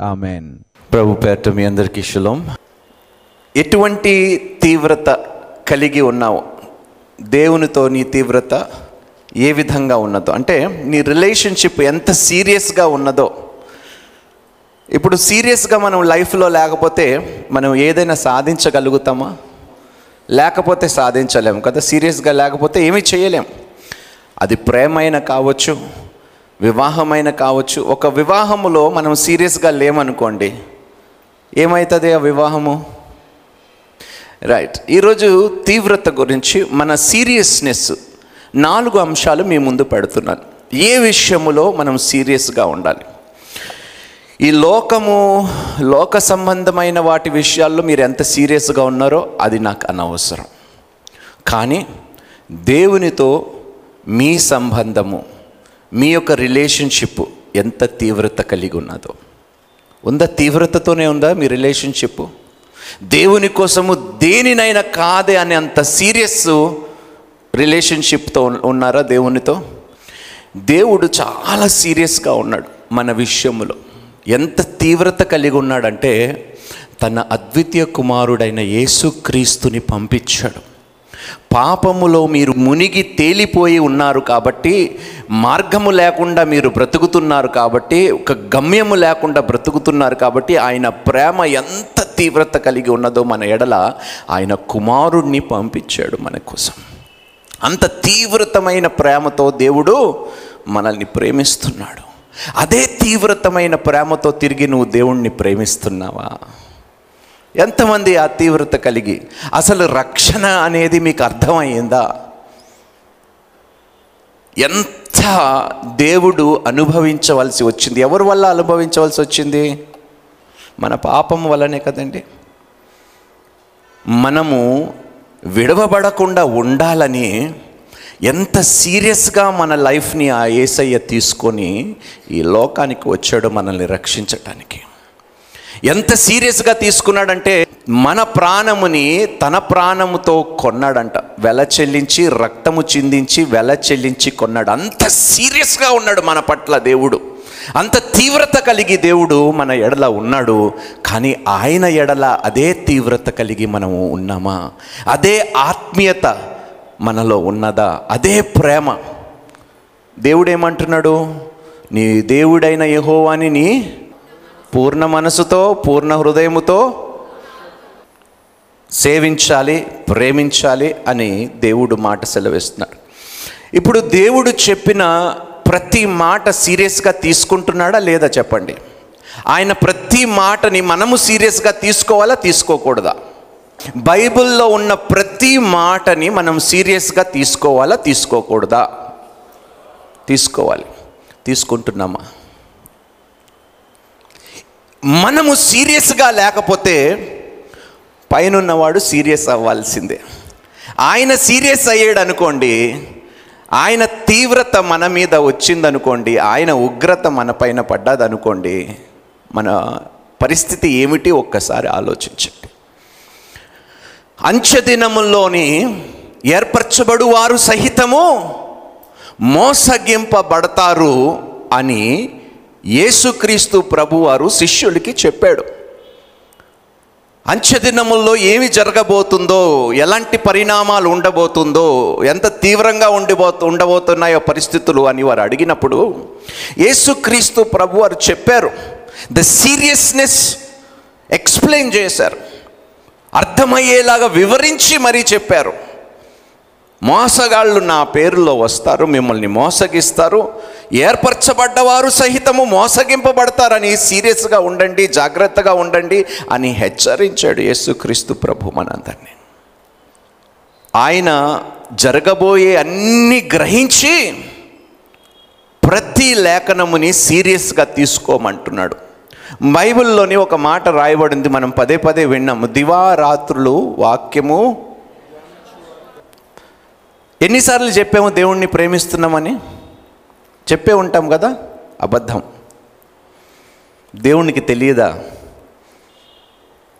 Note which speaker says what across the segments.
Speaker 1: Amen.
Speaker 2: ప్రభు పేట మీ అందరికీ శులం. ఎటువంటి తీవ్రత కలిగి ఉన్నావు? దేవునితో నీ తీవ్రత ఏ విధంగా ఉన్నదో? అంటే నీ రిలేషన్షిప్ ఎంత సీరియస్గా ఉన్నదో? ఇప్పుడు సీరియస్గా మనం లైఫ్లో లేకపోతే మనం ఏదైనా సాధించగలుగుతామా? లేకపోతే సాధించలేము కదా. సీరియస్గా లేకపోతే ఏమీ చేయలేం. అది ప్రేమైన కావచ్చు వివాహమైన కావచ్చు. ఒక వివాహములో మనం సీరియస్గా లేమనుకోండి ఏమవుతుంది ఆ వివాహము? రైట్. ఈరోజు తీవ్రత గురించి మన సీరియస్నెస్ నాలుగు అంశాలు మీ ముందు పెడుతున్నాను. ఏ విషయములో మనం సీరియస్గా ఉండాలి? ఈ లోకము లోక సంబంధమైన వాటి విషయాల్లో మీరు ఎంత సీరియస్గా ఉన్నారో అది నాకు అనవసరం. కానీ దేవునితో మీ సంబంధము మీ యొక్క రిలేషన్షిప్ ఎంత తీవ్రత కలిగి ఉన్నదో. ఉందా తీవ్రతతోనే ఉందా మీ రిలేషన్షిప్ దేవుని కోసము దేనినైనా కాదే అనే అంత సీరియస్ రిలేషన్షిప్తో ఉన్నారా దేవునితో? దేవుడు చాలా సీరియస్గా ఉన్నాడు మన విషయంలో ఎంత తీవ్రత కలిగి ఉన్నాడంటే తన అద్వితీయ కుమారుడైన యేసుక్రీస్తుని పంపించాడు. పాపములో మీరు మునిగి తేలిపోయి ఉన్నారు కాబట్టి మార్గము లేకుండా మీరు బ్రతుకుతున్నారు కాబట్టి ఒక గమ్యము లేకుండా బ్రతుకుతున్నారు కాబట్టి ఆయన ప్రేమ ఎంత తీవ్రత కలిగి ఉన్నదో మన ఎడల ఆయన కుమారుణ్ణి పంపించాడు మన కోసం. అంత తీవ్రతమైన ప్రేమతో దేవుడు మనల్ని ప్రేమిస్తున్నాడు. అదే తీవ్రతమైన ప్రేమతో తిరిగి నువ్వు దేవుణ్ణి ప్రేమిస్తున్నావా? ఎంతమంది ఆ తీవ్రత కలిగి? అసలు రక్షణ అనేది మీకు అర్థమైందా ఎంత దేవుడు అనుభవించవలసి వచ్చింది? ఎవరి వల్ల అనుభవించవలసి వచ్చింది? మన పాపం వల్లనే కదండి. మనము విడవబడకుండా ఉండాలని ఎంత సీరియస్గా మన లైఫ్ని ఆ ఏసయ్య తీసుకొని ఈ లోకానికి వచ్చాడు మనల్ని రక్షించటానికి. ఎంత సీరియస్గా తీసుకున్నాడంటే మన ప్రాణముని తన ప్రాణముతో కొన్నాడంట. వెల చెల్లించి రక్తము చిందించి వెల చెల్లించి కొన్నాడు. అంత సీరియస్గా ఉన్నాడు మన పట్ల దేవుడు. అంత తీవ్రత కలిగి దేవుడు మన ఎడల ఉన్నాడు. కానీ ఆయన ఎడల అదే తీవ్రత కలిగి మనము ఉన్నామా? అదే ఆత్మీయత మనలో ఉన్నదా? అదే ప్రేమ. దేవుడు ఏమంటున్నాడు నీ దేవుడైన యహోవాని నీ పూర్ణ మనసుతో పూర్ణ హృదయముతో సేవించాలి ప్రేమించాలి అని దేవుడు మాట సెలవిస్తున్నాడు. ఇప్పుడు దేవుడు చెప్పిన ప్రతి మాట సీరియస్గా తీసుకుంటున్నాడా లేదా చెప్పండి? ఆయన ప్రతి మాటని మనము సీరియస్గా తీసుకోవాలా తీసుకోకూడదా? బైబిల్లో ఉన్న ప్రతి మాటని మనం సీరియస్గా తీసుకోవాలా తీసుకోకూడదా? తీసుకోవాలి. తీసుకుంటున్నామా? మనము సీరియస్గా లేకపోతే పైనున్నవాడు సీరియస్ అవ్వాల్సిందే. ఆయన సీరియస్ అయ్యాడు అనుకోండి ఆయన తీవ్రత మన మీద వచ్చిందనుకోండి ఆయన ఉగ్రత మన పైన పడ్డదనుకోండి మన పరిస్థితి ఏమిటి ఒక్కసారి ఆలోచించండి. అంచెదినముల్లోని ఏర్పరచబడు వారు సహితము మోసగింపబడతారు అని యేసుక్రీస్తు ప్రభువారు శిష్యులకి చెప్పాడు. అంచెదినముల్లో ఏమి జరగబోతుందో ఎలాంటి పరిణామాలు ఉండబోతుందో ఎంత తీవ్రంగా ఉండిబో ఉండబోతున్నాయో పరిస్థితులు అని వారు అడిగినప్పుడు యేసుక్రీస్తు ప్రభు వారు చెప్పారు. ద సీరియస్నెస్ ఎక్స్ప్లెయిన్ చేశారు. అర్థమయ్యేలాగా వివరించి మరీ చెప్పారు. మోసగాళ్ళు నా పేరులో వస్తారు మిమ్మల్ని మోసగిస్తారు. ఏర్పరచబడ్డవారు సహితము మోసగింపబడతారని సీరియస్గా ఉండండి జాగ్రత్తగా ఉండండి అని హెచ్చరించాడు యేసుక్రీస్తు ప్రభు మనందరినీ. ఆయన జరగబోయే అన్ని గ్రహించి ప్రతి లేఖనముని సీరియస్గా తీసుకోమంటున్నాడు. బైబిల్లోని ఒక మాట రాయబడింది మనం పదే పదే విన్నాము. దివారాత్రులు వాక్యము ఎన్నిసార్లు చెప్పాము దేవుణ్ణి ప్రేమిస్తున్నామని? చెప్పే ఉంటాం కదా? అబద్ధం. దేవునికి తెలియదా?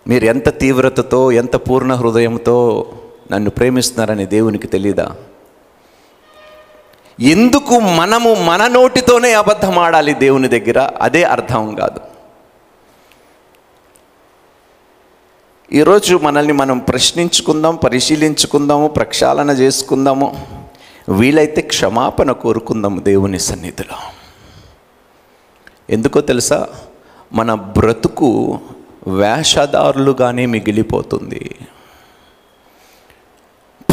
Speaker 2: మీరు ఎంత తీవ్రతతో ఎంత పూర్ణ హృదయంతో నన్ను ప్రేమిస్తున్నారని దేవునికి తెలియదా? ఎందుకు మనము మన నోటితోనే అబద్ధం ఆడాలి దేవుని దగ్గర? అదే అర్థం కాదు. ఈరోజు మనల్ని మనం ప్రశ్నించుకుందాం పరిశీలించుకుందాము ప్రక్షాళన చేసుకుందాము. వీలైతే క్షమాపణ కోరుకుందాము దేవుని సన్నిధిలో. ఎందుకో తెలుసా? మన బ్రతుకు వేషధారులుగానే మిగిలిపోతుంది.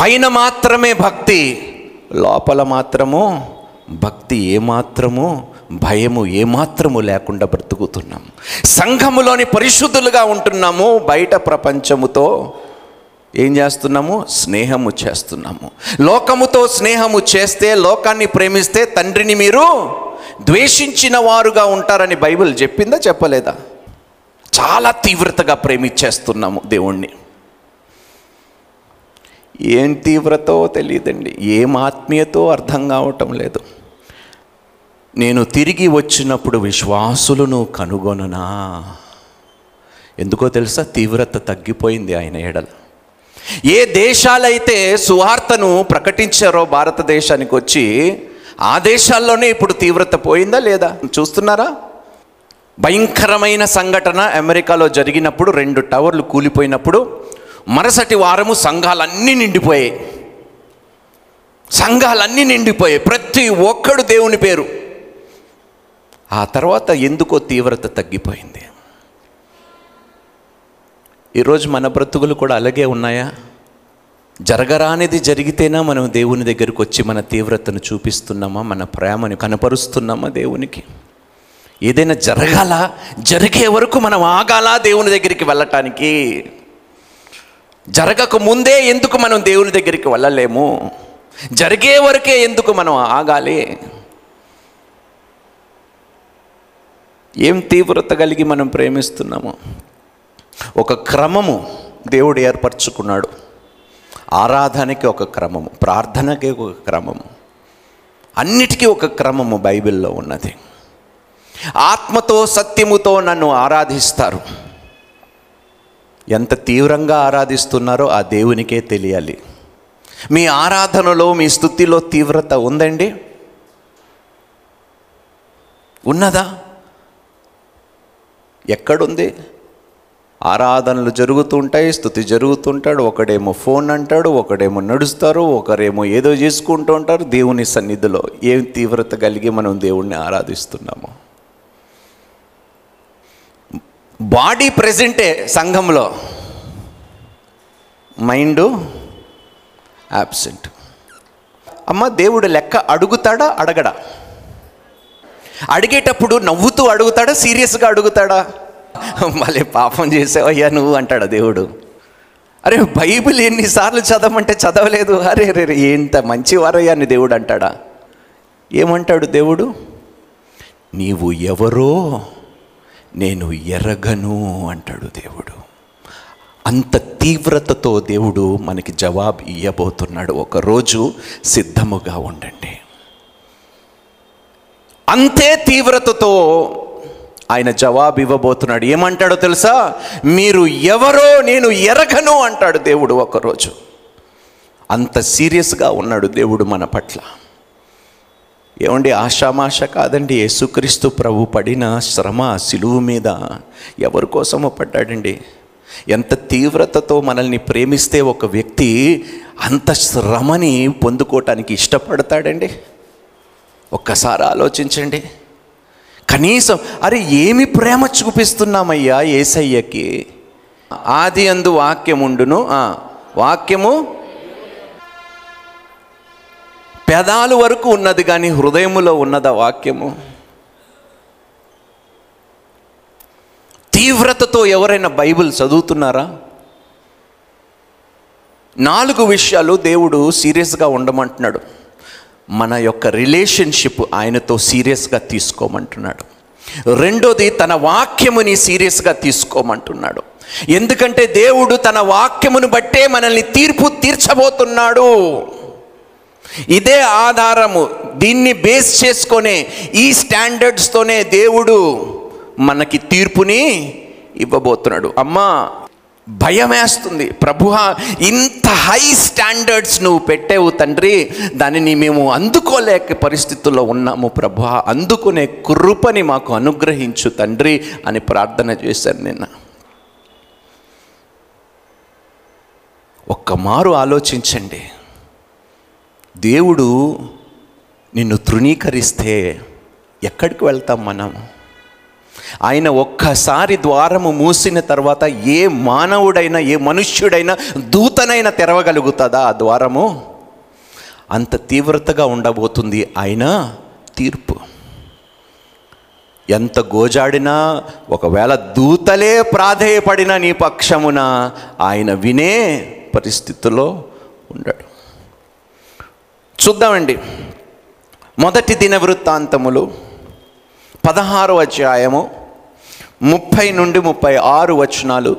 Speaker 2: పైన మాత్రమే భక్తి లోపల మాత్రము భక్తి ఏమాత్రము భయము ఏమాత్రము లేకుండా బ్రతుకుతున్నాం. సంఘములోని పరిశుద్ధులుగా ఉంటున్నాము బయట ప్రపంచముతో ఏం చేస్తున్నాము? స్నేహము చేస్తున్నాము. లోకముతో స్నేహము చేస్తే లోకాన్ని ప్రేమిస్తే తండ్రిని మీరు ద్వేషించిన వారుగా ఉంటారని బైబిల్ చెప్పిందా చెప్పలేదా? చాలా తీవ్రతగా ప్రేమించేస్తున్నాము దేవుణ్ణి. ఏం తీవ్రతో తెలియదండి. ఏం ఆత్మీయతో అర్థం కావటం లేదు. నేను తిరిగి వచ్చినప్పుడు విశ్వాసులను కనుగొననా? ఎందుకో తెలుసా? తీవ్రత తగ్గిపోయింది ఆయన ఏడల. ఏ దేశాలైతే సువార్తను ప్రకటించారో భారతదేశానికి వచ్చి ఆ దేశాల్లోనే ఇప్పుడు తీవ్రత పోయిందా లేదా? చూస్తున్నారా? భయంకరమైన సంఘటన అమెరికాలో జరిగినప్పుడు రెండు టవర్లు కూలిపోయినప్పుడు మరుసటి వారము సంఘాలన్నీ నిండిపోయాయి. సంఘాలన్నీ నిండిపోయాయి. ప్రతి ఒక్కడు దేవుని పేరు. ఆ తర్వాత ఎందుకో తీవ్రత తగ్గిపోయింది. ఈరోజు మన బ్రతుకులు కూడా అలాగే ఉన్నాయా? జరగరానిది జరిగితేనా మనం దేవుని దగ్గరికి వచ్చి మన తీవ్రతను చూపిస్తున్నామా? మన ప్రేమను కనపరుస్తున్నామా దేవునికి? ఏదైనా జరగాల జరిగే వరకు మనం ఆగాల దేవుని దగ్గరికి వెళ్ళటానికి? జరగక ముందే ఎందుకు మనం దేవుని దగ్గరికి వెళ్ళలేము? జరిగే వరకే ఎందుకు మనం ఆగాలి? ఏం తీవ్రత కలిగి మనం ప్రేమిస్తున్నాము? ఒక క్రమము దేవుడు ఏర్పరచుకున్నాడు. ఆరాధనకి ఒక క్రమము ప్రార్థనకి ఒక క్రమము అన్నిటికీ ఒక క్రమము బైబిల్లో ఉన్నది. ఆత్మతో సత్యముతో నన్ను ఆరాధిస్తారు. ఎంత తీవ్రంగా ఆరాధిస్తున్నారో ఆ దేవునికే తెలియాలి. మీ ఆరాధనలో మీ స్థుతిలో తీవ్రత ఉందండి? ఉన్నదా? ఎక్కడుంది? ఆరాధనలు జరుగుతుంటాయి స్థుతి జరుగుతుంటాడు ఒకడేమో ఫోన్ అంటాడు ఒకడేమో నడుస్తారు ఒకరేమో ఏదో చేసుకుంటూ ఉంటారు. దేవుని సన్నిధిలో ఏం తీవ్రత కలిగి మనం దేవుణ్ణి ఆరాధిస్తున్నాము? బాడీ ప్రెజెంటే సంఘంలో. మైండ్ యాబ్సెంట్ అమ్మ దేవుడు లెక్క అడుగుతాడా అడగడా? అడిగేటప్పుడు నవ్వుతూ అడుగుతాడా? సీరియస్గా అడుగుతాడా? మళ్ళీ పాపం చేసావయ్యా నువ్వు అంటాడా దేవుడు. అరే బైబిల్ ఎన్నిసార్లు చదవమంటే చదవలేదు. అరే రే ఎంత మంచివారయ్యా అని దేవుడు అంటాడా? ఏమంటాడు దేవుడు? నీవు ఎవరో నేను ఎరగను అంటాడు దేవుడు. అంత తీవ్రతతో దేవుడు మనకి జవాబు ఇవ్వబోతున్నాడు ఒకరోజు సిద్ధముగా ఉండండి. అంతే తీవ్రతతో ఆయన జవాబు ఇవ్వబోతున్నాడు ఏమంటాడో తెలుసా? మీరు ఎవరో నేను ఎరగను అంటాడు దేవుడు ఒకరోజు. అంత సీరియస్గా ఉన్నాడు దేవుడు మన పట్ల. ఏమండి ఆషామాష కాదండి యేసుక్రీస్తు ప్రభు పడిన శ్రమ సిలువు మీద ఎవరి కోసమో పడ్డాడండి. ఎంత తీవ్రతతో మనల్ని ప్రేమిస్తే ఒక వ్యక్తి అంత శ్రమని పొందుకోవటానికి ఇష్టపడతాడండి. ఒక్కసారి ఆలోచించండి. కనీసం అరే ఏమి ప్రేమ చూపిస్తున్నామయ్యా ఏసయ్యకి? ఆది అందు వాక్యముండును ఉండును వాక్యము పెదాలు వరకు ఉన్నది కానీ హృదయములో ఉన్నదా వాక్యము? తీవ్రతతో ఎవరైనా బైబిల్ చదువుతున్నారా? నాలుగు విషయాలు దేవుడు సీరియస్గా ఉండమంటున్నాడు. మన యొక్క రిలేషన్షిప్ ఆయనతో సీరియస్గా తీసుకోమంటున్నాడు. రెండోది తన వాక్యముని సీరియస్గా తీసుకోమంటున్నాడు. ఎందుకంటే దేవుడు తన వాక్యమును బట్టే మనల్ని తీర్పు తీర్చబోతున్నాడు. ఇదే ఆధారము. దీన్ని బేస్ చేసుకొనే ఈ స్టాండర్డ్స్తోనే దేవుడు మనకి తీర్పుని ఇవ్వబోతున్నాడు. అమ్మా భయం వేస్తుంది ఇంత హై స్టాండర్డ్స్ నువ్వు పెట్టేవు తండ్రి దానిని మేము అందుకోలేక పరిస్థితుల్లో ఉన్నాము ప్రభు అందుకునే కృపని మాకు అనుగ్రహించు తండ్రి అని ప్రార్థన చేశాను నిన్న. ఒక్క మారు ఆలోచించండి. దేవుడు నిన్ను తృణీకరిస్తే ఎక్కడికి వెళ్తాం మనం? ఆయన ఒక్కసారి ద్వారము మూసిన తర్వాత ఏ మానవుడైనా ఏ మనుష్యుడైనా దూతనైనా తెరవగలుగుతుందా ఆ ద్వారము? అంత తీవ్రతగా ఉండబోతుంది ఆయన తీర్పు. ఎంత గోజాడినా ఒకవేళ దూతలే ప్రాధేయపడిన నీ పక్షమున ఆయన వినే పరిస్థితిలో ఉండడు. చూద్దామండి. మొదటి దిన వృత్తాంతములు. పదహారు అధ్యాయము ముప్పై నుండి ముప్పై ఆరు వచనాలు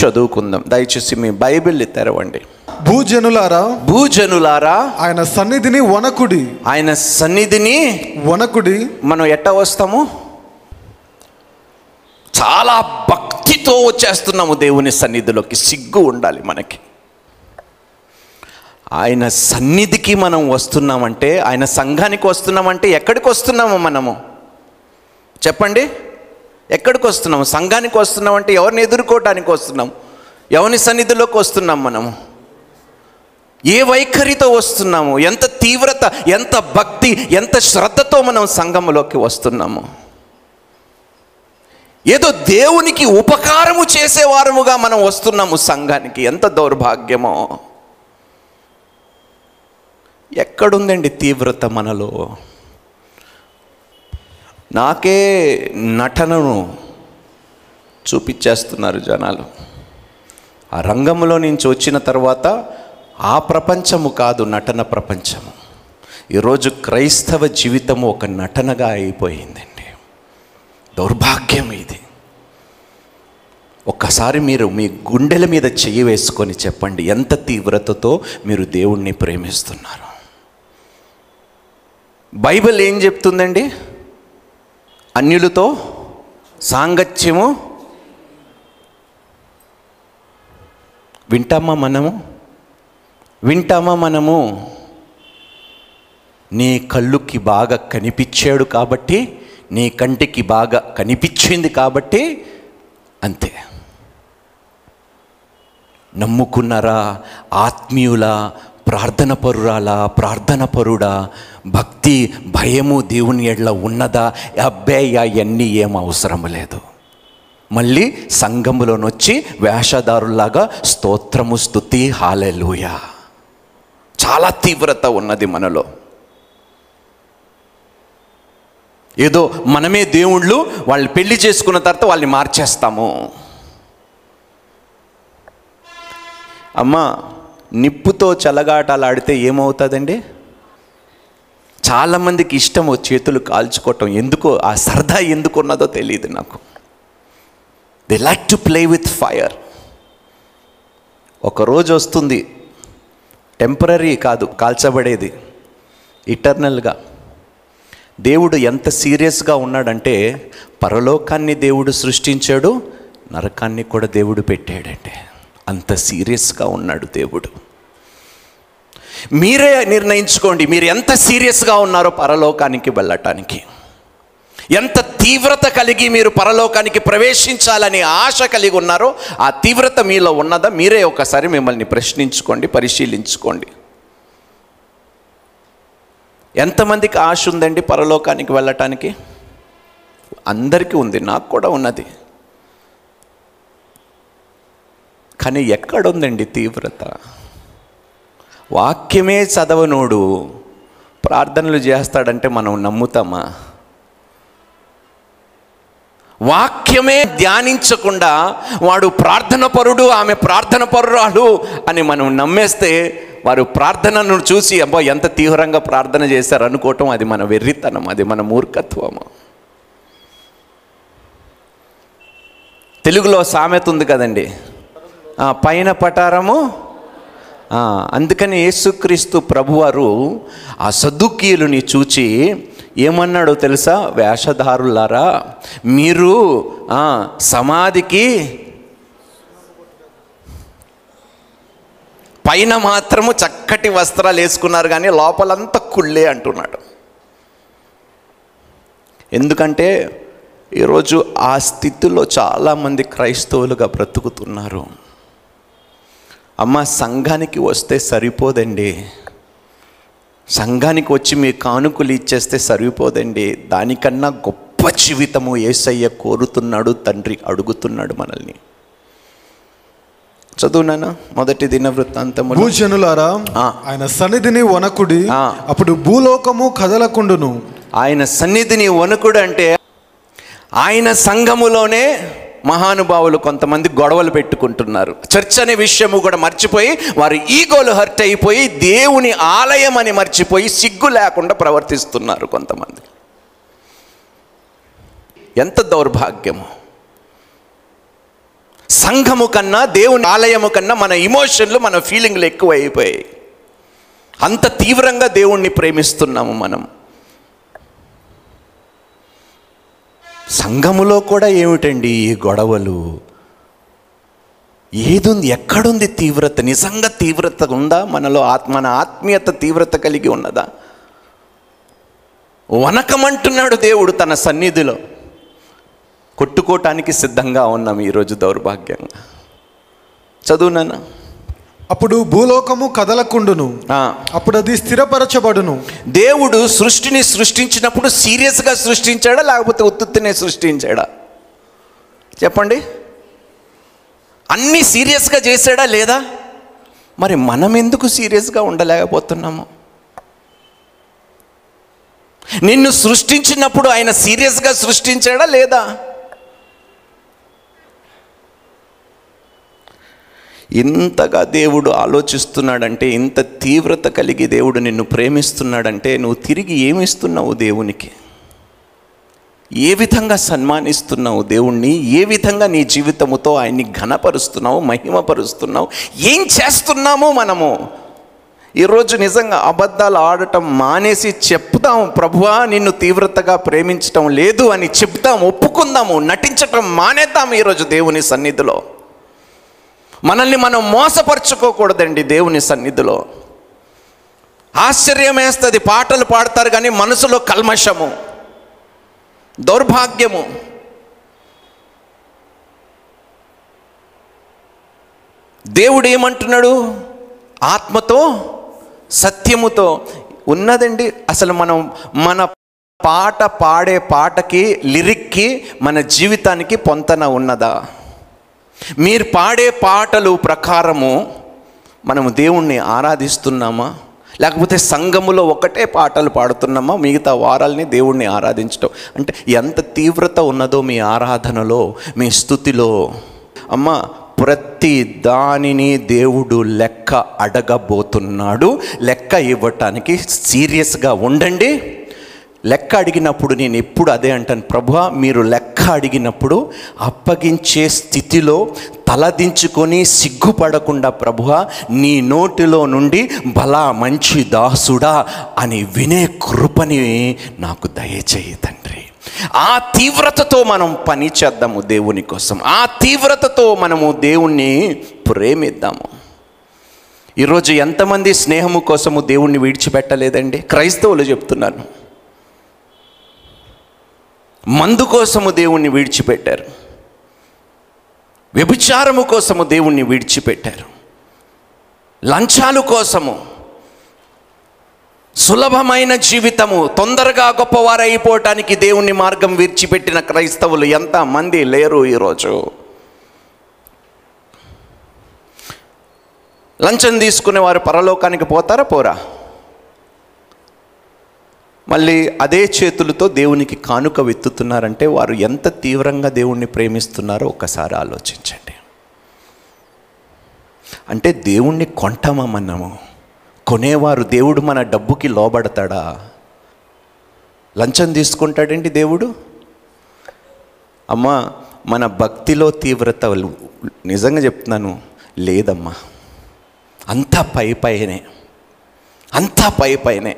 Speaker 2: చదువుకుందాం. దయచేసి మీ బైబిల్ని తెరవండి.
Speaker 3: భూజనులారా
Speaker 2: భూజనులారా
Speaker 3: ఆయన సన్నిధిని వనకుడి.
Speaker 2: ఆయన సన్నిధిని
Speaker 3: వనకుడి.
Speaker 2: మనం ఎట్ట వస్తాము? చాలా భక్తితో వచ్చేస్తున్నాము దేవుని సన్నిధిలోకి. సిగ్గు ఉండాలి మనకి. ఆయన సన్నిధికి మనం వస్తున్నామంటే ఆయన సంఘానికి వస్తున్నామంటే ఎక్కడికి వస్తున్నాము మనము? చెప్పండి. ఎక్కడికి వస్తున్నాము? సంఘానికి వస్తున్నామంటే ఎవరిని ఎదుర్కోవటానికి వస్తున్నాం? ఎవరి సన్నిధిలోకి వస్తున్నాం మనము? ఏ వైఖరితో వస్తున్నాము? ఎంత తీవ్రత ఎంత భక్తి ఎంత శ్రద్ధతో మనం సంఘములోకి వస్తున్నాము? ఏదో దేవునికి ఉపకారము చేసేవారముగా మనం వస్తున్నాము సంఘానికి. ఎంత దౌర్భాగ్యమో. ఎక్కడుందండి తీవ్రత మనలో? నాకే నటనను చూపించేస్తున్నారు జనాలు. ఆ రంగంలో నుంచి వచ్చిన తర్వాత ఆ ప్రపంచము కాదు నటన ప్రపంచము. ఈరోజు క్రైస్తవ జీవితము ఒక నటనగా అయిపోయిందండి. దౌర్భాగ్యం ఇది. ఒక్కసారి మీరు మీ గుండెల మీద చెయ్యి వేసుకొని చెప్పండి ఎంత తీవ్రతతో మీరు దేవుణ్ణి ప్రేమిస్తున్నారు? బైబిల్ ఏం చెప్తుందండి? అన్యులతో సాంగత్యము వింటామా మనము? వింటామా మనము? నీ కళ్ళుకి బాగా కనిపించాడు కాబట్టి నీ కంటికి బాగా కనిపించింది కాబట్టి అంతే. నమ్ముకున్నారా? ఆత్మీయుల? ప్రార్థన పరురాలా ప్రార్థన పరుడా భక్తి భయము దేవుని ఎడ్ల ఉన్నదా? అబ్బాయి అవన్నీ ఏం అవసరం లేదు. మళ్ళీ సంఘములోనొచ్చి వేషధారుల్లాగా స్తోత్రము స్తుతి హాలెలూయ. చాలా తీవ్రత ఉన్నది మనలో. ఏదో మనమే దేవుళ్ళు వాళ్ళు పెళ్ళి చేసుకున్న తర్వాత వాళ్ళని మార్చేస్తాము. అమ్మా నిప్పుతో చల్లగాటలాడితే ఏమవుతుందండి? చాలామందికి ఇష్టము చేతులు కాల్చుకోవటం ఎందుకో ఆ సరదా ఎందుకు ఉన్నదో తెలియదు నాకు. They like to play with fire ఒక రోజు వస్తుంది టెంపరీ కాదు కాల్చబడేది ఇటర్నల్గా దేవుడు ఎంత సీరియస్గా ఉన్నాడంటే పరలోకాన్ని దేవుడు సృష్టించాడు నరకాన్ని కూడా దేవుడు పెట్టాడంటే. అంత సీరియస్గా ఉన్నాడు దేవుడు. మీరే నిర్ణయించుకోండి మీరు ఎంత సీరియస్గా ఉన్నారో పరలోకానికి వెళ్ళటానికి. ఎంత తీవ్రత కలిగి మీరు పరలోకానికి ప్రవేశించాలని ఆశ కలిగి ఉన్నారో ఆ తీవ్రత మీలో ఉన్నదా? మీరే ఒకసారి మిమ్మల్ని ప్రశ్నించుకోండి పరిశీలించుకోండి. ఎంతమందికి ఆశ ఉందండి పరలోకానికి వెళ్ళటానికి? అందరికీ ఉంది నాకు కూడా ఉన్నది. కానీ ఎక్కడుందండి తీవ్రత? వాక్యమే చదవనోడు ప్రార్థనలు చేస్తాడంటే మనం నమ్ముతామా? వాక్యమే ధ్యానించకుండా వాడు ప్రార్థన పరుడు ఆమె ప్రార్థన పరురాలు అని మనం నమ్మేస్తే వారు ప్రార్థనను చూసి అబ్బా ఎంత తీవ్రంగా ప్రార్థన చేశారు అనుకోవటం అది మన వెర్రితనం అది మన మూర్ఖత్వము తెలుగులో సామెత ఉంది కదండి. పైన పటారము. అందుకని యేసుక్రీస్తు ప్రభువారు ఆ సద్దుకీయులని చూచి ఏమన్నాడో తెలుసా? వేషధారులారా మీరు సమాధికి పైన మాత్రము చక్కటి వస్త్రాలు వేసుకున్నారు కానీ లోపలంతా కుళ్ళే అంటున్నాడు. ఎందుకంటే ఈరోజు ఆ స్థితిలో చాలామంది క్రైస్తవులుగా బ్రతుకుతున్నారు. అమ్మ సంఘానికి వస్తే సరిపోదండి. సంఘానికి వచ్చి మీ కానుకలు ఇచ్చేస్తే సరిపోదండి. దానికన్నా గొప్ప జీవితము ఏసయ్య కోరుతున్నాడు తండ్రి అడుగుతున్నాడు మనల్ని. చదువునానా మొదటి దిన వృత్తాంతము
Speaker 3: భూజనులారా. ఆయన సన్నిధిని వనకుడి. అప్పుడు భూలోకము కదలకుండును.
Speaker 2: ఆయన సన్నిధిని వణుకుడు అంటే ఆయన సంఘములోనే మహానుభావులు కొంతమంది గొడవలు పెట్టుకుంటున్నారు. చర్చ్ అనే విషయము కూడా మర్చిపోయి వారి ఈగోలు హర్ట్ అయిపోయి దేవుని ఆలయం అని మర్చిపోయి సిగ్గు లేకుండా ప్రవర్తిస్తున్నారు కొంతమంది. ఎంత దౌర్భాగ్యము. సంఘము కన్నా దేవుని ఆలయము కన్నా మన ఇమోషన్లు మన ఫీలింగ్లు ఎక్కువ అయిపోయాయి అంత తీవ్రంగా దేవుణ్ణి ప్రేమిస్తున్నాము మనం. సంఘములో కూడా ఏమిటండి ఈ గొడవలు? ఏదుంది? ఎక్కడుంది తీవ్రత? నిజంగా తీవ్రత ఉందా? మనలో మన ఆత్మీయత తీవ్రత కలిగి ఉన్నదా? వనకమంటున్నాడు దేవుడు తన సన్నిధిలో. కొట్టుకోవటానికి సిద్ధంగా ఉన్నాం ఈరోజు దౌర్భాగ్యంగా. చదువునానా
Speaker 3: అప్పుడు భూలోకము కదలకుండును. అప్పుడు అది స్థిరపరచబడును.
Speaker 2: దేవుడు సృష్టిని సృష్టించినప్పుడు సీరియస్గా సృష్టించాడా లేకపోతే ఉత్తుత్తినే సృష్టించాడా? చెప్పండి. అన్నీ సీరియస్గా చేశాడా లేదా? మరి మనం ఎందుకు సీరియస్గా ఉండలేకపోతున్నాము? నిన్ను సృష్టించినప్పుడు ఆయన సీరియస్గా సృష్టించాడా లేదా? ఇంతగా దేవుడు ఆలోచిస్తున్నాడంటే ఇంత తీవ్రత కలిగి దేవుడు నిన్ను ప్రేమిస్తున్నాడంటే నువ్వు తిరిగి ఏమిస్తున్నావు దేవునికి? ఏ విధంగా సన్మానిస్తున్నావు దేవుణ్ణి? ఏ విధంగా నీ జీవితముతో ఆయన్ని ఘనపరుస్తున్నావు మహిమపరుస్తున్నావు? ఏం చేస్తున్నాము మనము? ఈరోజు నిజంగా అబద్ధాలు ఆడటం మానేసి చెప్తాం ప్రభువా నిన్ను తీవ్రతగా ప్రేమించటం లేదు అని చెప్తాం ఒప్పుకుందాము నటించటం మానేద్దాం ఈరోజు దేవుని సన్నిధిలో. మనల్ని మనం మోసపరుచుకోకూడదండి దేవుని సన్నిధిలో. ఆశ్చర్యమేస్తుంది పాటలు పాడతారు కానీ మనసులో కల్మషము దౌర్భాగ్యము. దేవుడు ఏమంటున్నాడు? ఆత్మతో సత్యముతో. ఉన్నదండి అసలు మనం మన పాట పాడే పాటకి లిరిక్కి మన జీవితానికి పొంతన ఉన్నదా? మీరు పాడే పాటలు ప్రకారము మనము దేవుణ్ణి ఆరాధిస్తున్నామా? లేకపోతే సంఘములో ఒకటే పాటలు పాడుతున్నామా? మిగతా వారాల్ని దేవుణ్ణి ఆరాధించటం. అంటే ఎంత తీవ్రత ఉన్నదో మీ ఆరాధనలో మీ స్థుతిలో. అమ్మ ప్రతి దానిని దేవుడు లెక్క అడగబోతున్నాడు. లెక్క ఇవ్వటానికి సీరియస్గా ఉండండి. లెక్క అడిగినప్పుడు నేను ఎప్పుడు అదే అంటాను. ప్రభు మీరు లెక్క అడిగినప్పుడు అప్పగించే స్థితిలో తలదించుకొని సిగ్గుపడకుండా ప్రభువ నీ నోటిలో నుండి బలా మంచి దాసుడా అని వినే కృపని నాకు దయచేయి తండ్రి. ఆ తీవ్రతతో మనం పని చేద్దాము దేవుని కోసం. ఆ తీవ్రతతో మనము దేవుణ్ణి ప్రేమిద్దాము. ఈరోజు ఎంతమంది స్నేహము కోసము దేవుణ్ణి విడిచిపెట్టలేదండి? క్రైస్తవులు చెప్తున్నాను మందు కోసము దేవుణ్ణి విడిచిపెట్టారు. వ్యభిచారము కోసము దేవుణ్ణి విడిచిపెట్టారు. లంచాలు కోసము సులభమైన జీవితము తొందరగా గొప్పవారైపోవటానికి దేవుని మార్గం విడిచిపెట్టిన క్రైస్తవులు ఎంతమంది లేరు ఈరోజు. లంచం తీసుకునే వారు పరలోకానికి పోతారా? పోరా. మళ్ళీ అదే చేతులతో దేవునికి కానుక వెత్తుతున్నారంటే వారు ఎంత తీవ్రంగా దేవుణ్ణి ప్రేమిస్తున్నారో ఒకసారి ఆలోచించండి. అంటే దేవుణ్ణి కొంటామా మనము? కొనేవారు దేవుడు మన డబ్బుకి లోబడతాడా? లంచం తీసుకుంటాడండి దేవుడు? అమ్మా మన భక్తిలో తీవ్రత నిజంగా చెప్తున్నాను లేదమ్మా. అంతా పై పైనే. అంతా పై పైనే.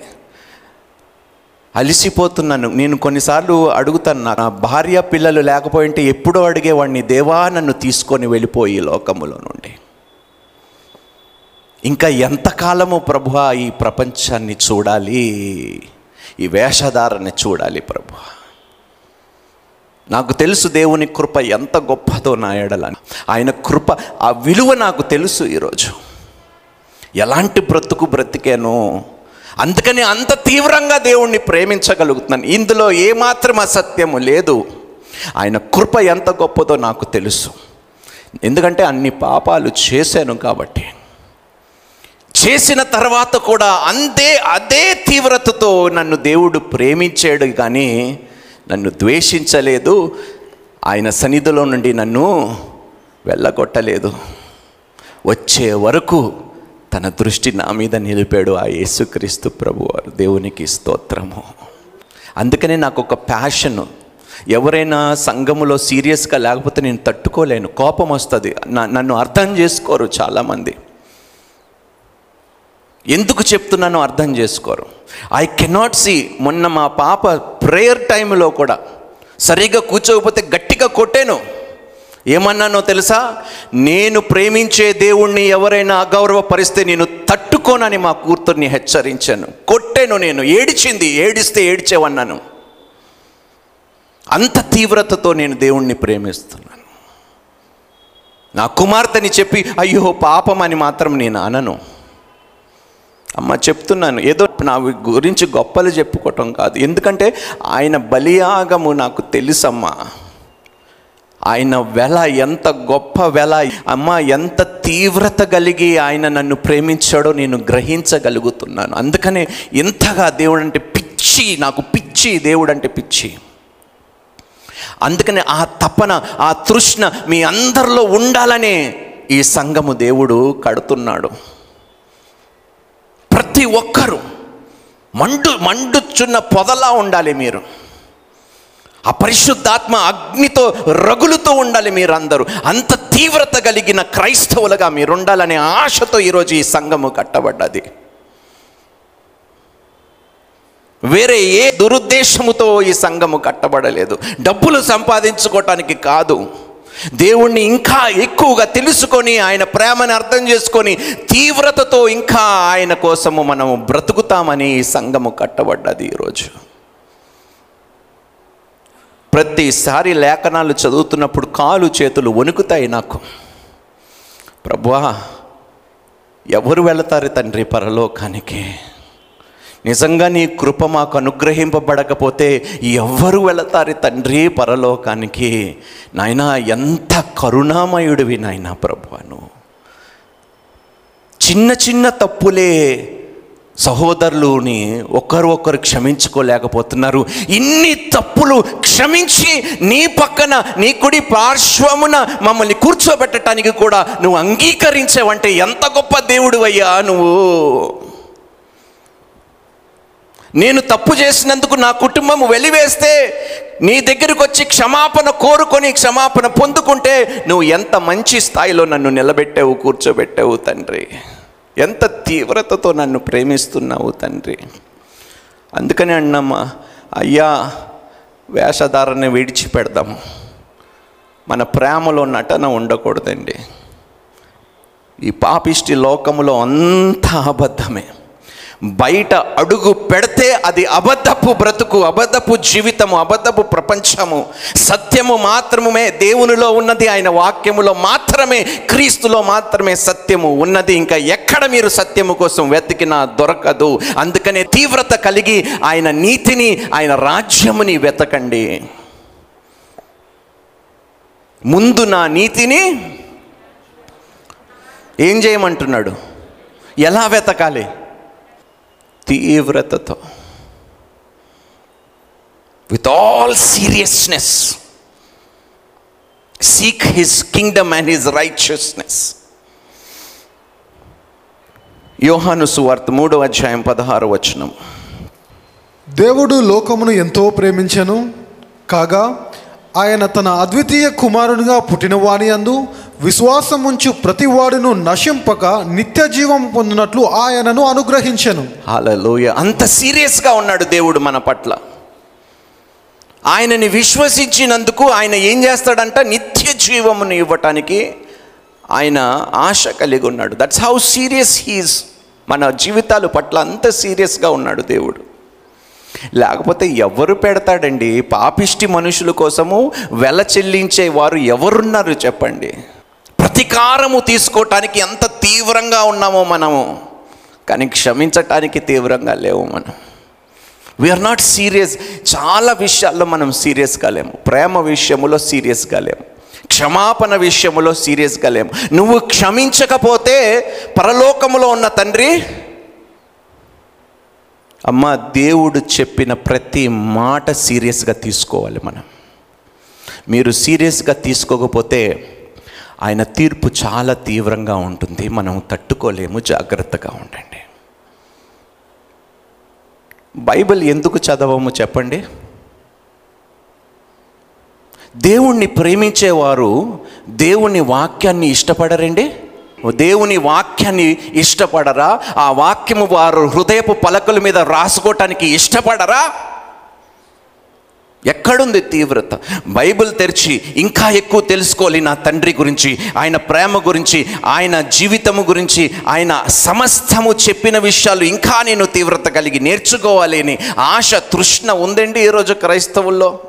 Speaker 2: అలిసిపోతున్నాను నేను కొన్నిసార్లు అడుగుతాను నా భార్య పిల్లలు లేకపోయింటే ఎప్పుడో అడిగేవాడిని దేవా నన్ను తీసుకొని వెళ్ళిపోయి లోకములో నుండి. ఇంకా ఎంతకాలము ప్రభు ఈ ప్రపంచాన్ని చూడాలి? ఈ వేషధారని చూడాలి ప్రభు నాకు తెలుసు దేవుని కృప ఎంత గొప్పదో నా ఎడలని ఆయన కృప ఆ విలువ నాకు తెలుసు ఈరోజు. ఎలాంటి బ్రతుకు బ్రతికానో అందుకని అంత తీవ్రంగా దేవుణ్ణి ప్రేమించగలుగుతున్నాను. ఇందులో ఏమాత్రం అసత్యము లేదు. ఆయన కృప ఎంత గొప్పదో నాకు తెలుసు. ఎందుకంటే అన్ని పాపాలు చేశాను కాబట్టి. చేసిన తర్వాత కూడా అంతే అదే తీవ్రతతో నన్ను దేవుడు ప్రేమించాడు కానీ నన్ను ద్వేషించలేదు. ఆయన సన్నిధిలో నుండి నన్ను వెళ్ళగొట్టలేదు. వచ్చే వరకు తన దృష్టి నా మీద నిలిపాడు ఆ యేసుక్రీస్తు ప్రభు వారు. దేవునికి స్తోత్రము. అందుకనే నాకు ఒక ప్యాషన్. ఎవరైనా సంఘములో సీరియస్గా లేకపోతే నేను తట్టుకోలేను. కోపం వస్తుంది. నన్ను అర్థం చేసుకోరు చాలామంది. ఎందుకు చెప్తున్నానో అర్థం చేసుకోరు. ఐ కెనాట్ సీ మొన్న మా పాప ప్రేయర్ టైంలో కూడా సరిగా కూర్చోకపోతే గట్టిగా కొట్టాను. ఏమన్నానో తెలుసా? నేను ప్రేమించే దేవుణ్ణి ఎవరైనా అగౌరవపరిస్తే నేను తట్టుకోనని మా కూతుర్ని హెచ్చరించాను. కొట్టాను నేను. ఏడిచింది. ఏడిస్తే ఏడ్చేవన్నాను. అంత తీవ్రతతో నేను దేవుణ్ణి ప్రేమిస్తున్నాను. నా కుమార్తెని చెప్పి అయ్యో పాపం అని మాత్రం నేను అనను. అమ్మ చెప్తున్నాను. ఏదో నా గురించి గొప్పలు చెప్పుకోవటం కాదు. ఎందుకంటే ఆయన బలియాగము నాకు తెలుసమ్మా. ఆయన వెల ఎంత గొప్ప వెల. అమ్మ ఎంత తీవ్రత కలిగి ఆయన నన్ను ప్రేమించాడో నేను గ్రహించగలుగుతున్నాను. అందుకనే ఇంతగా దేవుడు అంటే పిచ్చి నాకు పిచ్చి దేవుడు అంటే పిచ్చి. అందుకనే ఆ తపన ఆ తృష్ణ మీ అందరిలో ఉండాలనే ఈ సంఘము దేవుడు కడుతున్నాడు. ప్రతి ఒక్కరూ మండు మండుచున్న పొదలా ఉండాలి మీరు. ఆ పరిశుద్ధాత్మ అగ్నితో రగులుతో ఉండాలి మీరందరూ. అంత తీవ్రత కలిగిన క్రైస్తవులుగా మీరు ఉండాలనే ఆశతో ఈరోజు ఈ సంఘము కట్టబడ్డది. వేరే ఏ దురుద్దేశముతో ఈ సంఘము కట్టబడలేదు. డబ్బులు సంపాదించుకోవటానికి కాదు. దేవుణ్ణి ఇంకా ఎక్కువగా తెలుసుకొని ఆయన ప్రేమని అర్థం చేసుకొని తీవ్రతతో ఇంకా ఆయన కోసము మనము బ్రతుకుతామని ఈ సంఘము కట్టబడ్డది ఈరోజు. ప్రతిసారి లేఖనాలు చదువుతున్నప్పుడు కాలు చేతులు వణుకుతాయి నాకు. ప్రభువా ఎవరు వెళతారు తండ్రి పరలోకానికి? నిజంగా నీ కృప మాకు అనుగ్రహింపబడకపోతే ఎవ్వరు వెళతారు తండ్రి పరలోకానికి? నాయనా ఎంత కరుణామయుడివి నాయనా ప్రభువాను చిన్న చిన్న తప్పులే సహోదరులుని ఒకరు ఒకరు క్షమించుకోలేకపోతున్నారు. ఇన్ని తప్పులు క్షమించి నీ పక్కన నీ కుడి పార్శ్వమున మమ్మల్ని కూర్చోబెట్టడానికి కూడా నువ్వు అంగీకరించావంటే ఎంత గొప్ప దేవుడు అయ్యా నువ్వు. నేను తప్పు చేసినందుకు నా కుటుంబం వెలివేస్తే నీ దగ్గరికి వచ్చి క్షమాపణ కోరుకొని క్షమాపణ పొందుకుంటే నువ్వు ఎంత మంచి స్థాయిలో నన్ను నిలబెట్టావు కూర్చోబెట్టావు తండ్రి. ఎంత తీవ్రతతో నన్ను ప్రేమిస్తున్నావు తండ్రి. అందుకని అన్నమ్మా అయ్యా వేషధారణ విడిచిపెడదాము మన ప్రేమలో నటన ఉండకూడదండి. ఈ పాపిష్టి లోకములో అంతా అబద్ధమే. బయట అడుగు పెడితే అది అబద్ధపు బ్రతుకు అబద్ధపు జీవితము అబద్ధపు ప్రపంచము. సత్యము మాత్రమే దేవునిలో ఉన్నది ఆయన వాక్యములో మాత్రమే క్రీస్తులో మాత్రమే సత్యము ఉన్నది. ఇంకా ఎక్కడ మీరు సత్యము కోసం వెతికినా దొరకదు. అందుకనే తీవ్రత కలిగి ఆయన నీతిని ఆయన రాజ్యముని వెతకండి. ముందు నా నీతిని ఏం చేయమంటున్నాడు? ఎలా వెతకాలి? తీవ్రతతో. With all seriousness seek his kingdom and his righteousness యోహాను సువార్త మూడో అధ్యాయం పదహారు వచనం.
Speaker 3: దేవుడు లోకమును ఎంతో ప్రేమించెను కాగా ఆయన తన అద్వితీయ కుమారునిగా పుట్టినవాని అందు విశ్వాసముంచు ప్రతి వాడును నశింపక నిత్య జీవం పొందినట్లు ఆయనను అనుగ్రహించెను.
Speaker 2: హాలలోయ అంత సీరియస్గా ఉన్నాడు దేవుడు మన పట్ల. ఆయనని విశ్వసించినందుకు ఆయన ఏం చేస్తాడంట? నిత్య జీవమును ఇవ్వటానికి ఆయన ఆశ కలిగి ఉన్నాడు. దట్స్ హౌ సీరియస్ హీస్ మన జీవితాల పట్ల అంత సీరియస్గా ఉన్నాడు దేవుడు. లేకపోతే ఎవరు పెడతాడండి? పాపిష్టి మనుషుల కోసము వెల చెల్లించే వారు ఎవరున్నారు చెప్పండి? ప్రతీకారము తీసుకోవటానికి ఎంత తీవ్రంగా ఉన్నామో మనము కానీ క్షమించటానికి తీవ్రంగా లేవు మనం. వీఆర్ నాట్ సీరియస్ చాలా విషయాల్లో మనం సీరియస్గా లేము. ప్రేమ విషయములో సీరియస్గా లేము. క్షమాపణ విషయములో సీరియస్గా లేము. నువ్వు క్షమించకపోతే పరలోకములో ఉన్న తండ్రి అమ్మ దేవుడు చెప్పిన ప్రతి మాట సీరియస్గా తీసుకోవాలి మనం. మీరు సీరియస్గా తీసుకోకపోతే ఆయన తీర్పు చాలా తీవ్రంగా ఉంటుంది. మనం తట్టుకోలేము. జాగ్రత్తగా ఉండండి. బైబిల్ ఎందుకు చదవము చెప్పండి? దేవుణ్ణి ప్రేమించేవారు దేవుని వాక్యాన్ని ఇష్టపడరండి? దేవుని వాక్యాన్ని ఇష్టపడరా? ఆ వాక్యము వారు హృదయపు పలకల మీద రాసుకోవటానికి ఇష్టపడరా? ఎక్కడుంది తీవ్రత? బైబిల్ తెరిచి ఇంకా ఎక్కువ తెలుసుకోవాలి నా తండ్రి గురించి ఆయన ప్రేమ గురించి ఆయన జీవితము గురించి ఆయన సమస్తము చెప్పిన విషయాలు ఇంకా నేను తీవ్రత కలిగి నేర్చుకోవాలి అని ఆశ తృష్ణ ఉందండి ఈరోజు క్రైస్తవుల్లో?